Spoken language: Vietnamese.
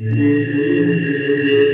Mm-hmm.